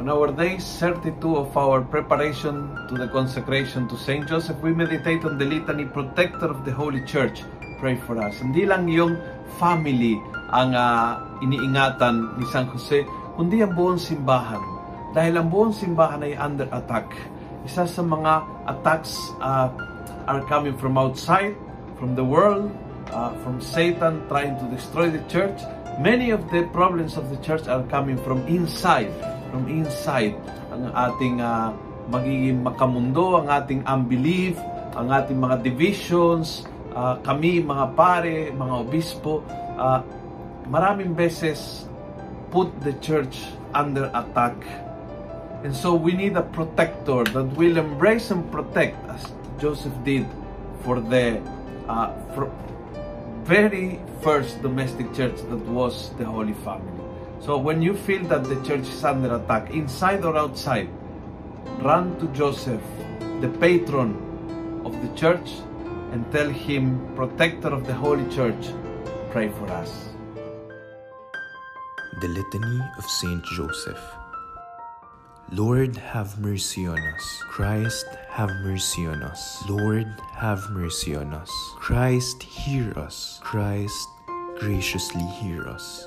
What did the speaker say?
On our day 32 of our preparation to the consecration to Saint Joseph, we meditate on the litany, Protector of the Holy Church. Pray for us. Hindi lang yung family ang uh, iniingatan ni San Jose, kundi ang buong simbahan. Dahil ang buong simbahan ay under attack. Isa sa mga attacks uh, are coming from outside, from the world, uh, from Satan trying to destroy the church. Many of the problems of the church are coming from inside from inside ang ating uh, magiging makamundo, ang ating unbelief, ang ating mga divisions, uh, kami mga pare, mga obispo, uh, maraming beses put the church under attack. And so we need a protector that will embrace and protect as Joseph did for the uh, for very first domestic church that was the Holy Family. So when you feel that the church is under attack, inside or outside, run to Joseph, the patron of the church, and tell him, protector of the Holy Church, pray for us. The Litany of Saint Joseph. Lord, have mercy on us. Christ, have mercy on us. Lord, have mercy on us. Christ, hear us. Christ, graciously hear us.